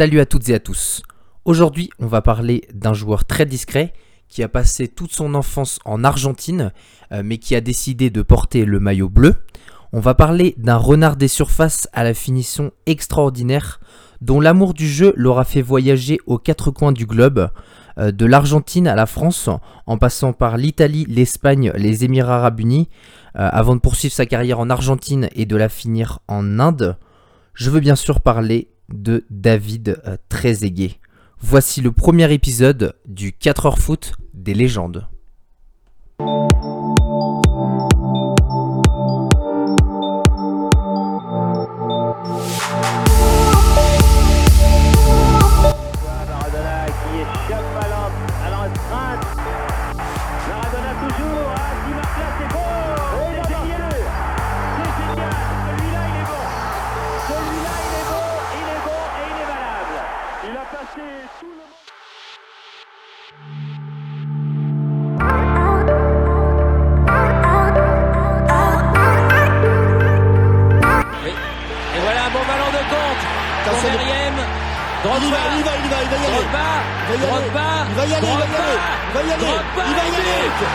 Salut à toutes et à tous. Aujourd'hui, on va parler d'un joueur très discret qui a passé toute son enfance en Argentine, euh, mais qui a décidé de porter le maillot bleu. On va parler d'un renard des surfaces à la finition extraordinaire, dont l'amour du jeu l'aura fait voyager aux quatre coins du globe, euh, de l'Argentine à la France, en passant par l'Italie, l'Espagne, les Émirats arabes unis, euh, avant de poursuivre sa carrière en Argentine et de la finir en Inde. Je veux bien sûr parler de David euh, Trezeguet. Voici le premier épisode du 4 heures foot des légendes.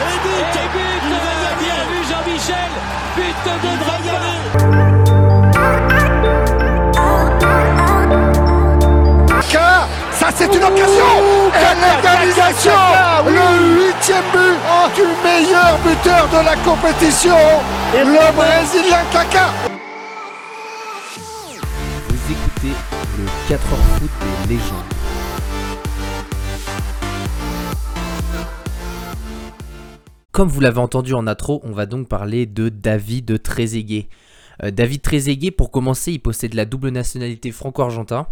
Et but. Et but. Et. Il va y Bien vu Jean-Michel. But de Drogba. Car ça c'est une occasion et l'égalisation le huitième but du meilleur buteur de la compétition le Brésilien Kaka Vous écoutez le 4 heures foot des légendes. Comme vous l'avez entendu en intro, on va donc parler de David Trezeguet. Euh, David Trezeguet, pour commencer, il possède la double nationalité franco-argentin.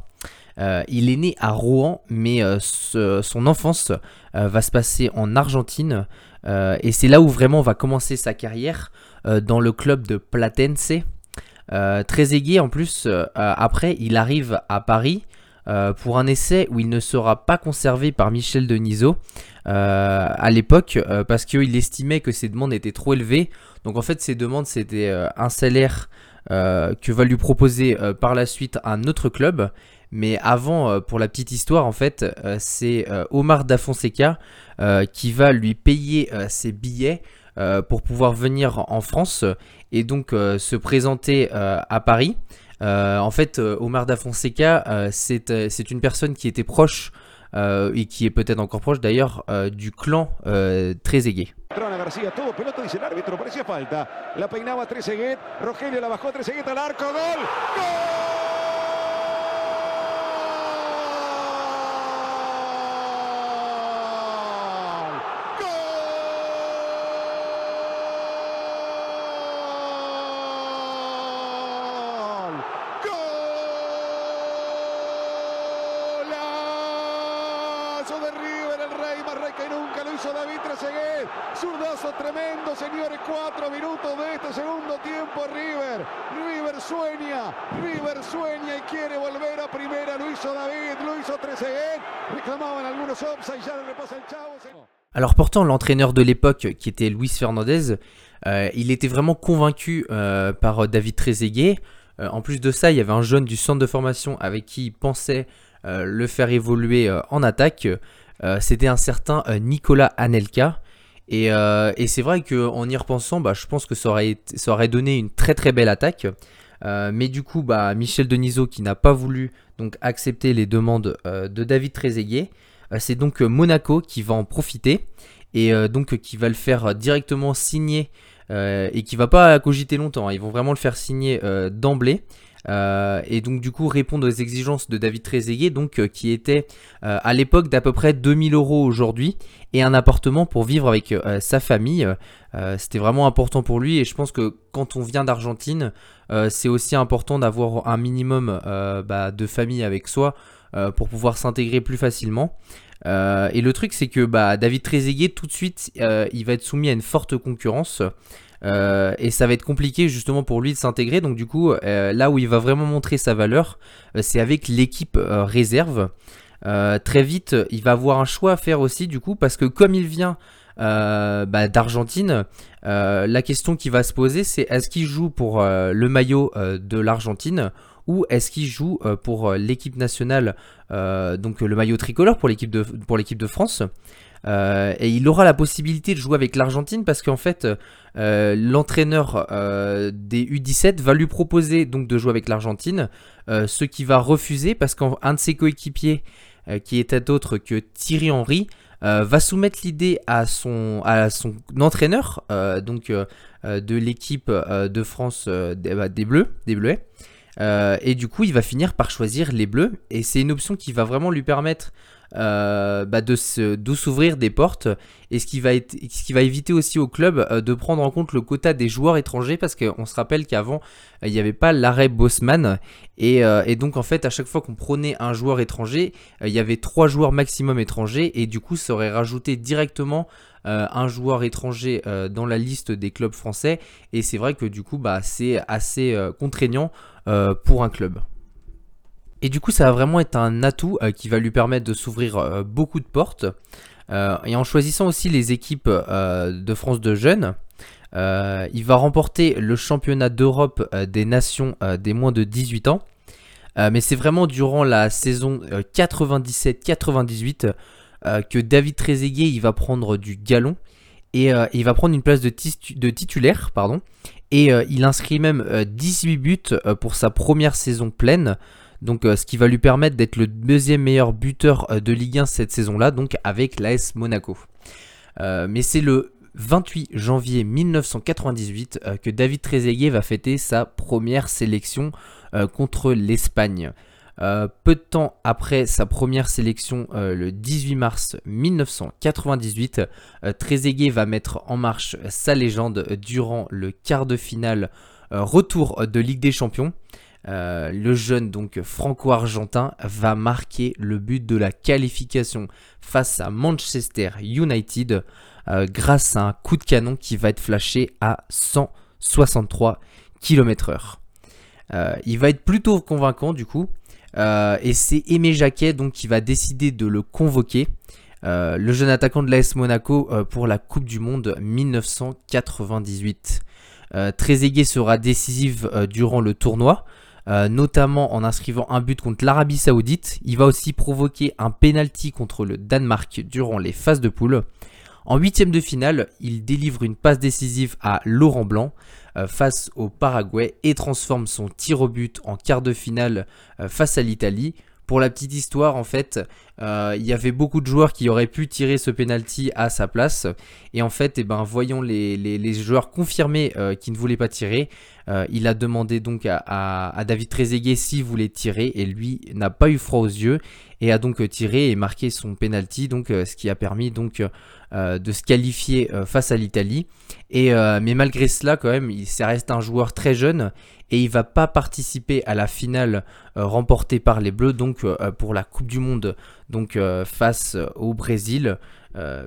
Euh, il est né à Rouen, mais euh, son enfance va se passer en Argentine. Et c'est là où vraiment va commencer sa carrière, dans le club de Platense. Trezeguet, en plus, après, il arrive à Paris euh, pour un essai où il ne sera pas conservé par Michel Denisot euh, à l'époque euh, parce qu'il estimait que ses demandes étaient trop élevées. Donc en fait, ses demandes, c'était un salaire que va lui proposer par la suite un autre club. Mais avant, pour la petite histoire, en fait, c'est Omar Da Fonseca qui va lui payer ses billets pour pouvoir venir en France et donc se présenter à Paris. Euh, en fait, euh, Omar Da Fonseca, euh, c'est une personne qui était proche et qui est peut-être encore proche d'ailleurs du clan. ¡Gol! ¡Gol! ¡Golazo de River, el rey más rey que nunca! Lo hizo David Trezeguet. Zurdazo tremendo, señores. Cuatro Alors pourtant, l'entraîneur de l'époque, qui était Luis Fernandez, euh, il était vraiment convaincu euh, par David Trezeguet. Euh, en plus de ça, il y avait un jeune du centre de formation avec qui il pensait le faire évoluer en attaque. C'était un certain Nicolas Anelka. Et, euh, et c'est vrai qu'en y repensant, bah, je pense que ça aurait, donné une très très belle attaque. Euh, mais du coup, bah, Michel Denisot, qui n'a pas voulu accepter les demandes euh, de David Trezeguet, c'est donc Monaco qui va en profiter et donc qui va le faire directement signer et qui va pas cogiter longtemps. hein. Ils vont vraiment le faire signer d'emblée. Euh, et donc du coup répondre aux exigences de David Trezeguet, donc euh, qui était euh, à l'époque d'à peu près 2000 euros aujourd'hui et un appartement pour vivre avec sa famille. C'était vraiment important pour lui et je pense que quand on vient d'Argentine, c'est aussi important d'avoir un minimum bah, de famille avec soi pour pouvoir s'intégrer plus facilement. Et le truc, c'est que bah, David Trezeguet, tout de suite, il va être soumis à une forte concurrence. Euh, et ça va être compliqué justement pour lui de s'intégrer. Donc du coup, euh, là où il va vraiment montrer sa valeur, euh, c'est avec l'équipe réserve. Très vite, il va avoir un choix à faire aussi du coup, parce que comme il vient bah, d'Argentine, la question qui va se poser, c'est est-ce qu'il joue pour le maillot de l'Argentine ou est-ce qu'il joue pour l'équipe nationale, donc le maillot tricolore pour l'équipe de France? Euh, et il aura la possibilité de jouer avec l'Argentine parce qu'en fait, euh, l'entraîneur euh, des U17 va lui proposer donc de jouer avec l'Argentine, ce qui va refuser parce qu'un de ses coéquipiers, qui était autre que Thierry Henry, va soumettre l'idée à son, entraîneur, donc de l'équipe de France des, bah, des Bleus, des Bleuets. Et du coup, il va finir par choisir les Bleus. Et c'est une option qui va vraiment lui permettre euh, bah, s'ouvrir des portes. Et ce qui va, ce qui va éviter aussi au club euh, de prendre en compte le quota des joueurs étrangers. Parce qu'on se rappelle qu'avant, euh, il n'y avait pas l'arrêt Bosman. Et, euh, et donc, en fait, à chaque fois qu'on prenait un joueur étranger, il y avait trois joueurs maximum étrangers. Et du coup, ça aurait rajouté directement un joueur étranger dans la liste des clubs français. Et c'est vrai que du coup, bah, c'est assez contraignant pour un club. Et du coup, ça va vraiment être un atout euh, qui va lui permettre de s'ouvrir euh, beaucoup de portes. Euh, et en choisissant aussi les équipes de France de jeunes, il va remporter le championnat d'Europe des nations des moins de 18 ans. Mais c'est vraiment durant la saison euh, 97-98 euh, que David Trezeguet il va prendre du galon et il va prendre une place de, de titulaire. Pardon, et il inscrit même euh, 18 buts pour sa première saison pleine. Donc, euh, ce qui va lui permettre d'être le deuxième meilleur buteur euh, de Ligue 1 cette saison-là, donc avec l'AS Monaco. Euh, mais c'est le 28 janvier 1998 euh, que David Trezeguet va fêter sa première sélection contre l'Espagne. Peu de temps après sa première sélection, le 18 mars 1998, euh, Trezeguet va mettre en marche sa légende durant le quart de finale retour de Ligue des Champions. Euh, le jeune donc franco-argentin va marquer le but de la qualification face à Manchester United euh, grâce à un coup de canon qui va être flashé à 163 km/h. Euh, il va être plutôt convaincant du coup. Et c'est Aimé Jacquet donc qui va décider de le convoquer. Le jeune attaquant de l'AS Monaco pour la Coupe du Monde 1998. Euh, sera décisif durant le tournoi, euh, notamment en inscrivant un but contre l'Arabie Saoudite. Il va aussi provoquer un penalty contre le Danemark durant les phases de poule. En huitième de finale, il délivre une passe décisive à Laurent Blanc euh, face au Paraguay et transforme son tir au but en quart de finale euh, face à l'Italie. Pour la petite histoire, en fait, euh, il y avait beaucoup de joueurs qui auraient pu tirer ce penalty à sa place. Et en fait, eh ben, voyant les, joueurs confirmés euh, qui ne voulaient pas tirer, euh, il a demandé donc à, à- à David Trezeguet s'il voulait tirer. Et lui n'a pas eu froid aux yeux et a donc euh, tiré et marqué son penalty. Euh, ce qui a permis euh, de se qualifier face à l'Italie. Mais malgré cela, quand même, il reste un joueur très jeune et il va pas participer à la finale remportée par les Bleus, pour la Coupe du Monde, face au Brésil.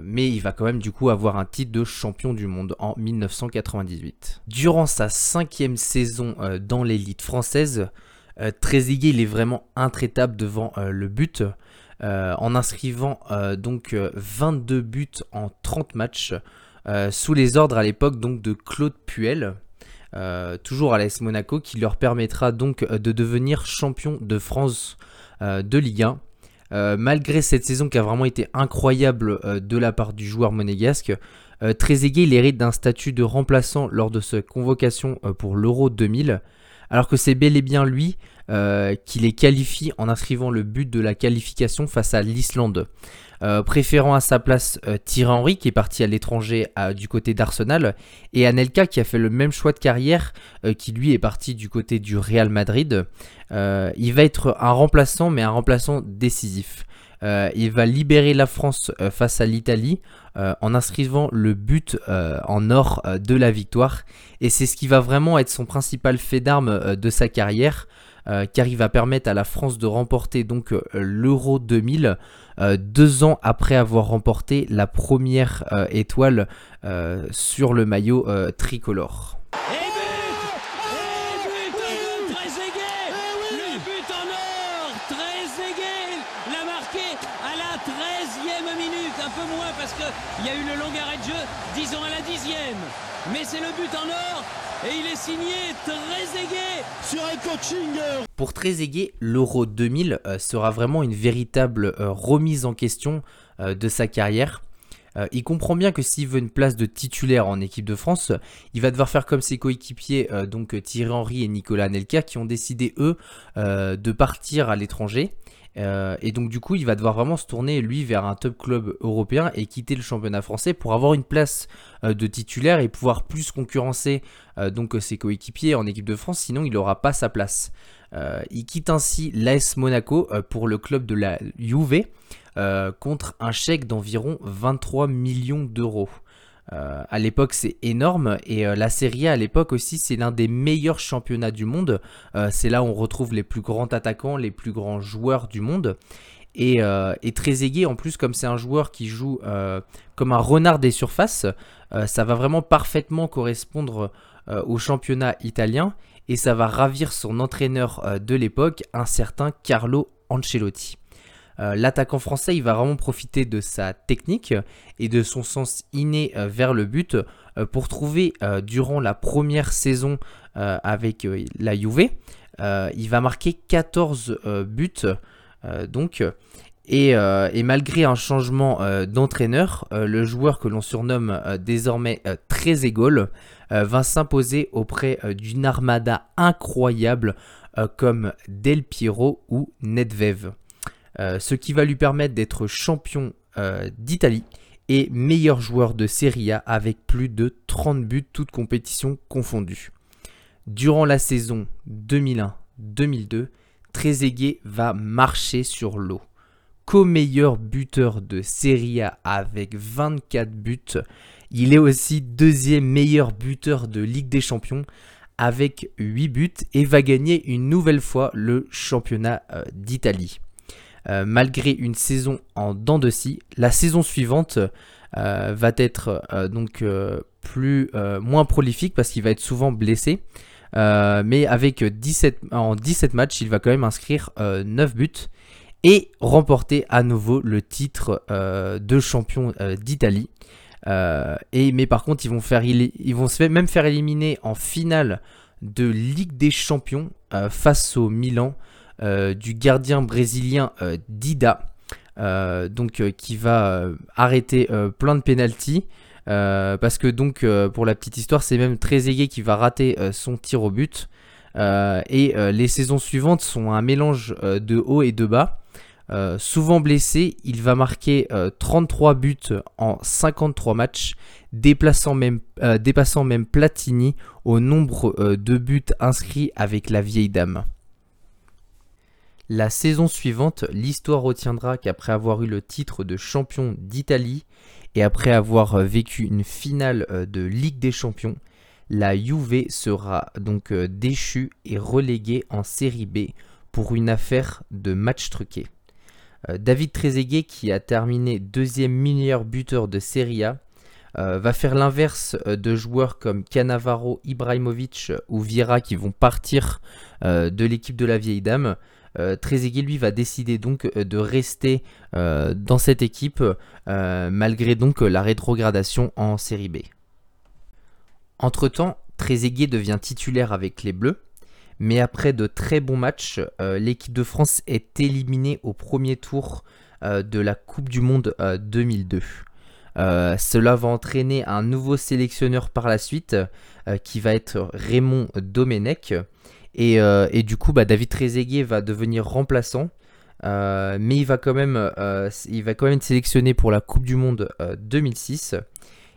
Mais il va quand même du coup avoir un titre de champion du monde en 1998. Durant sa cinquième saison dans l'élite française, euh, il est vraiment intraitable devant euh, le but. euh, en inscrivant euh, donc euh, 22 buts en 30 matchs sous les ordres à l'époque donc de Claude Puel, toujours à l'AS Monaco, qui leur permettra donc de devenir champion de France de Ligue 1. Euh, malgré cette saison qui a vraiment été incroyable de la part du joueur monégasque, euh, Trezeguet hérite d'un statut de remplaçant lors de sa convocation pour l'Euro 2000, alors que c'est bel et bien lui euh, qui les qualifie en inscrivant le but de la qualification face à l'Islande. Euh, préférant à sa place euh, Thierry Henry qui est parti à l'étranger du côté d'Arsenal et Anelka qui a fait le même choix de carrière euh, qui lui est parti du côté du Real Madrid. Il va être un remplaçant mais un remplaçant décisif. Euh, il va libérer la France euh, face à l'Italie euh, en inscrivant le but en or de la victoire et c'est ce qui va vraiment être son principal fait d'armes de sa carrière car il va permettre à la France de remporter donc l'Euro 2000 euh, deux ans après avoir remporté la première étoile sur le maillot tricolore. Et but Et but de Trezeguet Le but en or Trezeguet l'a marqué à la 13e minute, un peu moins parce qu'il y a eu le long arrêt de jeu, disons à la 10e. Mais c'est le but en or et il est signé Trezeguet Sur un coaching euh, Pour Trezeguet, l'Euro 2000 euh, sera vraiment une véritable euh, remise en question euh, de sa carrière. Il comprend bien que s'il veut une place de titulaire en équipe de France, il va devoir faire comme ses coéquipiers, donc Thierry Henry et Nicolas Anelka, qui ont décidé eux de partir à l'étranger. Euh, et donc du coup, il va devoir vraiment se tourner lui vers un top club européen et quitter le championnat français pour avoir une place euh, de titulaire et pouvoir plus concurrencer euh, donc ses coéquipiers en équipe de France. Sinon, il n'aura pas sa place. Il quitte ainsi l'AS Monaco pour le club de la Juve contre un chèque d'environ 23 millions d'euros. Euh, à l'époque, c'est énorme et euh, la Serie A à l'époque aussi, c'est l'un des meilleurs championnats du monde. Euh, c'est là où on retrouve les plus grands attaquants, les plus grands joueurs du monde. Et, et Trezeguet, en plus, comme c'est un joueur qui joue comme un renard des surfaces, ça va vraiment parfaitement correspondre au championnat italien et ça va ravir son entraîneur de l'époque, un certain Carlo Ancelotti. Euh, L'attaquant français, il va vraiment profiter de sa technique et de son sens inné euh, vers le but euh, pour trouver durant la première saison avec la Juve, il va marquer 14 euh, buts donc et, malgré un changement d'entraîneur, le joueur que l'on surnomme désormais très va s'imposer auprès d'une armada incroyable comme Del Piero ou Nedved. Euh, ce qui va lui permettre d'être champion euh, d'Italie et meilleur joueur de Serie A avec plus de 30 buts toutes compétitions confondues. Durant la saison 2001-2002, Trezeguet va marcher sur l'eau. Co-meilleur buteur de Serie A avec 24 buts, il est aussi deuxième meilleur buteur de Ligue des Champions avec 8 buts et va gagner une nouvelle fois le championnat euh, d'Italie. Euh, malgré une saison en dents de scie, la saison suivante euh, va être euh, donc moins prolifique parce qu'il va être souvent blessé. Mais avec 17, en 17 matchs, il va quand même inscrire euh, 9 buts et remporter à nouveau le titre de champion d'Italie. Et mais par contre, ils vont faire se même faire éliminer en finale de Ligue des Champions face au Milan du gardien brésilien euh, Dida, euh, euh, qui va euh, arrêter euh, plein de pénalties. euh, parce que euh, pour la petite histoire c'est même Trezeguet qui va rater euh, son tir au but Euh, et euh, les saisons suivantes sont un mélange euh, de haut et de bas Euh, souvent blessé il va marquer euh, 33 buts en 53 matchs euh, dépassant même Platini au nombre euh, de buts inscrits avec la vieille dame. La saison suivante, l'histoire retiendra qu'après avoir eu le titre de champion d'Italie et après avoir euh, vécu une finale euh, de Ligue des Champions, la Juve sera donc euh, déchue et reléguée en Série B pour une affaire de match truqué. David Trezeguet, qui a terminé deuxième meilleur buteur de Serie A, va faire l'inverse de joueurs comme Cannavaro, Ibrahimovic ou Vieira qui vont partir de l'équipe de la vieille dame. Euh, lui va décider donc euh, de rester euh, dans cette équipe euh, malgré donc la rétrogradation en série B. Entre-temps, Trezeguet devient titulaire avec les Bleus, mais après de très bons matchs, l'équipe de France est éliminée au premier tour de la Coupe du Monde euh, 2002. Euh, cela va entraîner un nouveau sélectionneur par la suite, qui va être Raymond Domenech. Et, euh, et du coup, bah, David Trezeguet va devenir remplaçant. Euh, mais il va, quand même, euh, il va quand même être sélectionné pour la Coupe du Monde euh, 2006.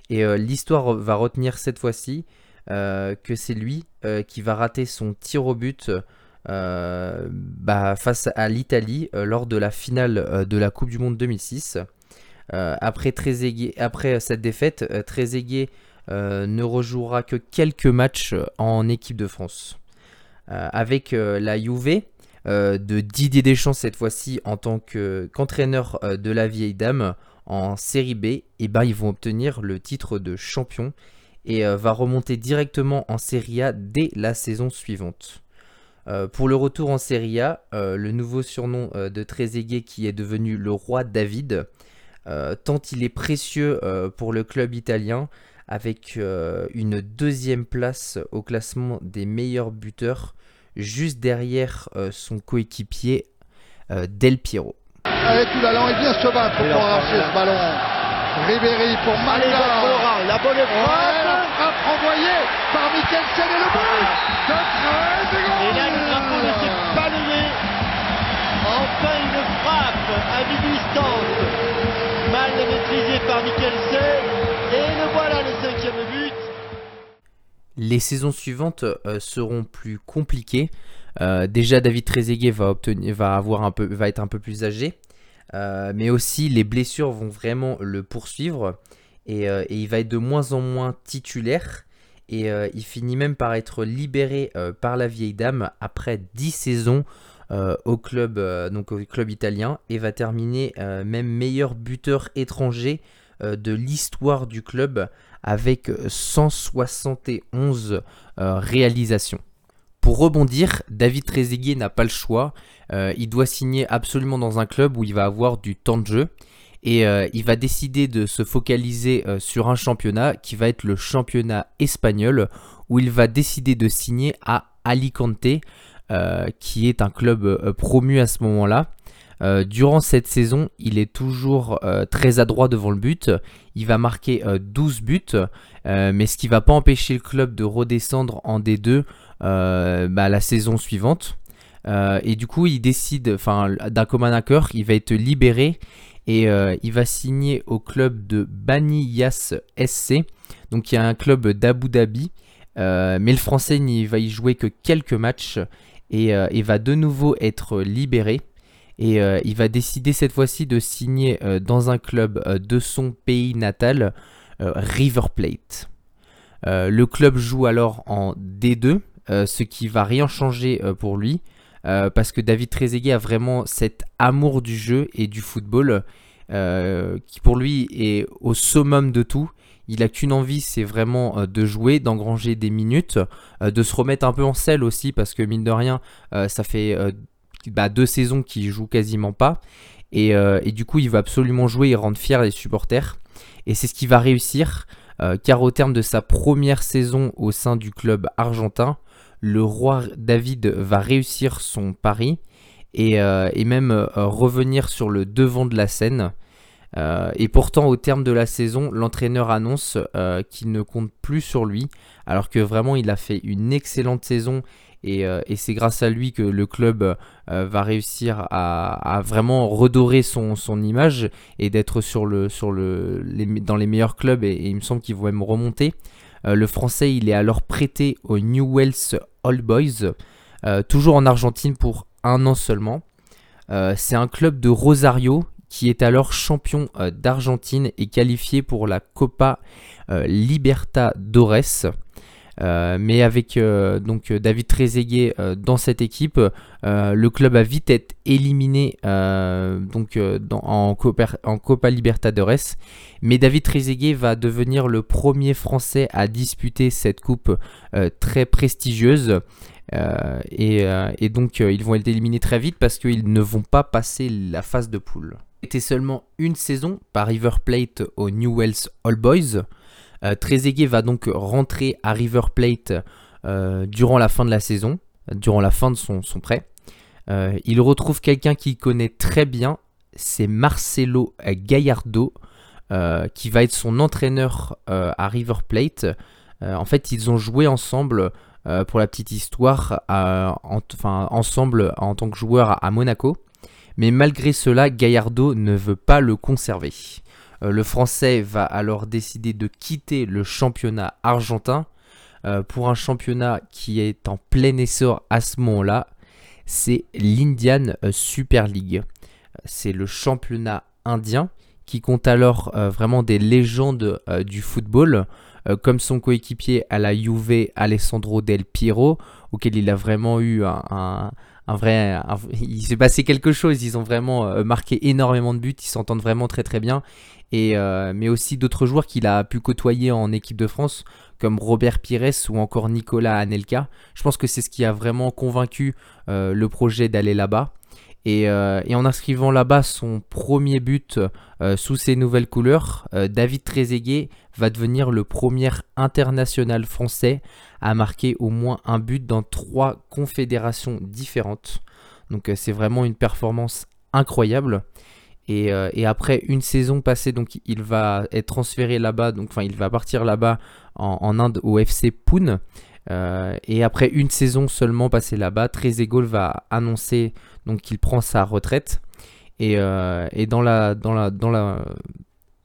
Et l'histoire va retenir cette fois-ci que c'est lui qui va rater son tir au but bah, face à l'Italie lors de la finale de la Coupe du Monde 2006. Euh, après, Trezeguet, après cette défaite, Trezeguet ne rejouera que quelques matchs en équipe de France. Euh, avec euh, la Juve euh, de Didier Deschamps cette fois-ci en tant que- qu'entraîneur de la vieille dame en série B, et ben, ils vont obtenir le titre de champion et va remonter directement en série A dès la saison suivante. Pour le retour en Serie A, le nouveau surnom de Trezeguet qui est devenu le roi David, tant il est précieux pour le club italien avec euh, une deuxième place au classement des meilleurs buteurs juste derrière euh, son coéquipier euh, Del Piero. Allez, Toulalan est bien se battre pour arracher ce ballon. Ribéry pour. Laura, la bonne frappe. la frappe renvoyée par Mikkelsen et le but de Et là, le drapeau ne s'est pas levé. Enfin, une frappe à mi-distance. Mal maîtrisée par Mikkelsen. Et le voilà, le cinquième but. Les saisons suivantes euh, seront plus compliquées. Euh, déjà, David Trezeguet va, être un peu plus âgé. Euh, mais aussi, les blessures vont vraiment le poursuivre. Et, il va être de moins en moins titulaire. Et il finit même par être libéré par la vieille dame après 10 saisons au, club, donc au club italien. Et va terminer même meilleur buteur étranger de l'histoire du club avec 171 euh, réalisations. Pour rebondir, David Trezeguet n'a pas le choix. Euh, il doit signer absolument dans un club où il va avoir du temps de jeu. Et euh, il va décider de se focaliser euh, sur un championnat qui va être le championnat espagnol, où il va décider de signer à Alicante, euh, qui est un club euh, promu à ce moment-là. Euh, durant cette saison, il est toujours euh, très adroit devant le but. Il va marquer euh, 12 buts, euh, mais ce qui va pas empêcher le club de redescendre en D2 euh, bah, la saison suivante. Et du coup, il décide, enfin, d'un commun accord, il va être libéré et il va signer au club de Baniyas SC, donc il y a un club d'Abu Dhabi. Mais le français n'y va y jouer que quelques matchs et, euh, et va de nouveau être libéré. Et euh, il va décider cette fois-ci de signer euh, dans un club euh, de son pays natal, River Plate. Le club joue alors en D2, euh, ce qui va rien changer pour lui, parce que David Trezeguet a vraiment cet amour du jeu et du football, qui pour lui est au summum de tout. Il a qu'une envie, c'est vraiment de jouer, d'engranger des minutes, de se remettre un peu en selle aussi, parce que mine de rien, ça fait bah, deux saisons qu'il joue quasiment pas. Et, euh, du coup, il va absolument jouer et rendre fier les supporters. Et c'est ce qu'il va réussir, euh, car au terme de sa première saison au sein du club argentin, le roi David va réussir son pari et, euh, même revenir sur le devant de la scène. Euh, et pourtant, au terme de la saison, l'entraîneur annonce euh, qu'il ne compte plus sur lui, alors que vraiment il a fait une excellente saison et, euh, c'est grâce à lui que le club va réussir à, vraiment redorer son, image et d'être sur le, dans les meilleurs clubs et, il me semble qu'il va même remonter. Le français, il est alors prêté au Newell's All Boys, toujours en Argentine pour un an seulement. C'est un club de Rosario qui est alors champion euh, d'Argentine et qualifié pour la Copa euh, Libertadores. Euh, mais avec donc David Trezeguet dans cette équipe, le club a vite été éliminé donc en, Copa, Libertadores. Mais David Trezeguet va devenir le premier Français à disputer cette coupe très prestigieuse. Et, et donc ils vont être éliminés très vite parce qu'ils ne vont pas passer la phase de poule. C'était seulement une saison par River Plate au Newell's All Boys. Euh, Trezeguet va donc rentrer à River Plate euh, durant la fin de la saison, durant la fin de son, prêt. Euh, il retrouve quelqu'un qu'il connaît très bien, c'est Marcelo Gallardo, euh, qui va être son entraîneur à River Plate. En fait, ils ont joué ensemble, pour la petite histoire, en- ensemble en tant que joueur à Monaco. Mais malgré cela, Gallardo ne veut pas le conserver. Euh, le Français va alors décider de quitter le championnat argentin euh, pour un championnat qui est en plein essor à ce moment-là. C'est l'Indian euh, Super League. C'est le championnat indien qui compte alors vraiment des légendes du football, comme son coéquipier à la Juve Alessandro Del Piero, auquel il a vraiment eu un- un vrai, il s'est passé quelque chose. Ils ont vraiment euh, marqué énormément de buts. Ils s'entendent vraiment très très bien. Et euh, mais aussi d'autres joueurs qu'il a pu côtoyer en équipe de France, comme Robert Pires ou encore Nicolas Anelka. Je pense que c'est ce qui a vraiment convaincu euh, le projet d'aller là-bas. Et, euh, et en inscrivant là-bas son premier but euh, sous ses nouvelles couleurs, euh, David Trezeguet va devenir le premier international français à marquer au moins un but dans trois confédérations différentes. Donc c'est vraiment une performance incroyable. Et, après une saison passée, donc il va être transféré là-bas, donc enfin il va partir là-bas en, Inde au FC Pune. Et après une saison seulement passée là-bas, Trezeguet va annoncer donc qu'il prend sa retraite. Et, euh,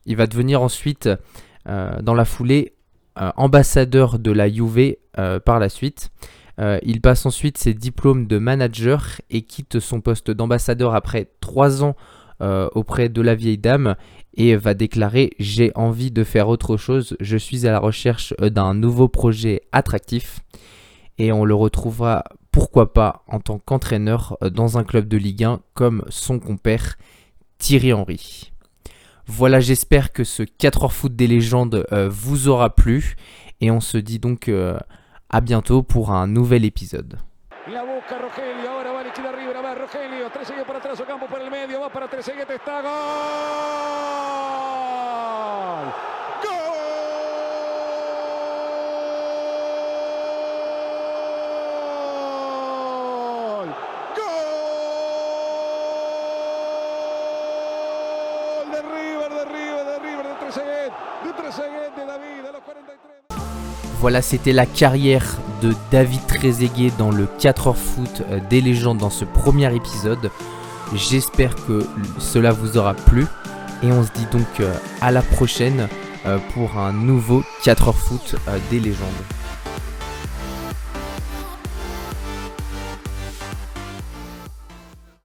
il va devenir ensuite euh, dans la foulée euh, ambassadeur de la euh, par la suite. Il passe ensuite ses diplômes de manager et quitte son poste d'ambassadeur après trois ans auprès de la vieille dame et va déclarer j'ai envie de faire autre chose, je suis à la recherche d'un nouveau projet attractif et on le retrouvera pourquoi pas en tant qu'entraîneur euh, dans un club de Ligue 1 comme son compère Thierry Henry. Voilà, j'espère que ce 4 heures foot des légendes euh, vous aura plu et on se dit donc euh, à bientôt pour un nouvel épisode. Rogelio, medio, va para. Gol de River, de River, de River, de Trezeguet, de Trezeguet, de David, a los 43. Voilà, c'était la carrière de David Trezeguet dans le 4 heures foot euh, des légendes dans ce premier épisode. J'espère que cela vous aura plu et on se dit donc euh, à la prochaine euh, pour un nouveau 4 heures foot des légendes.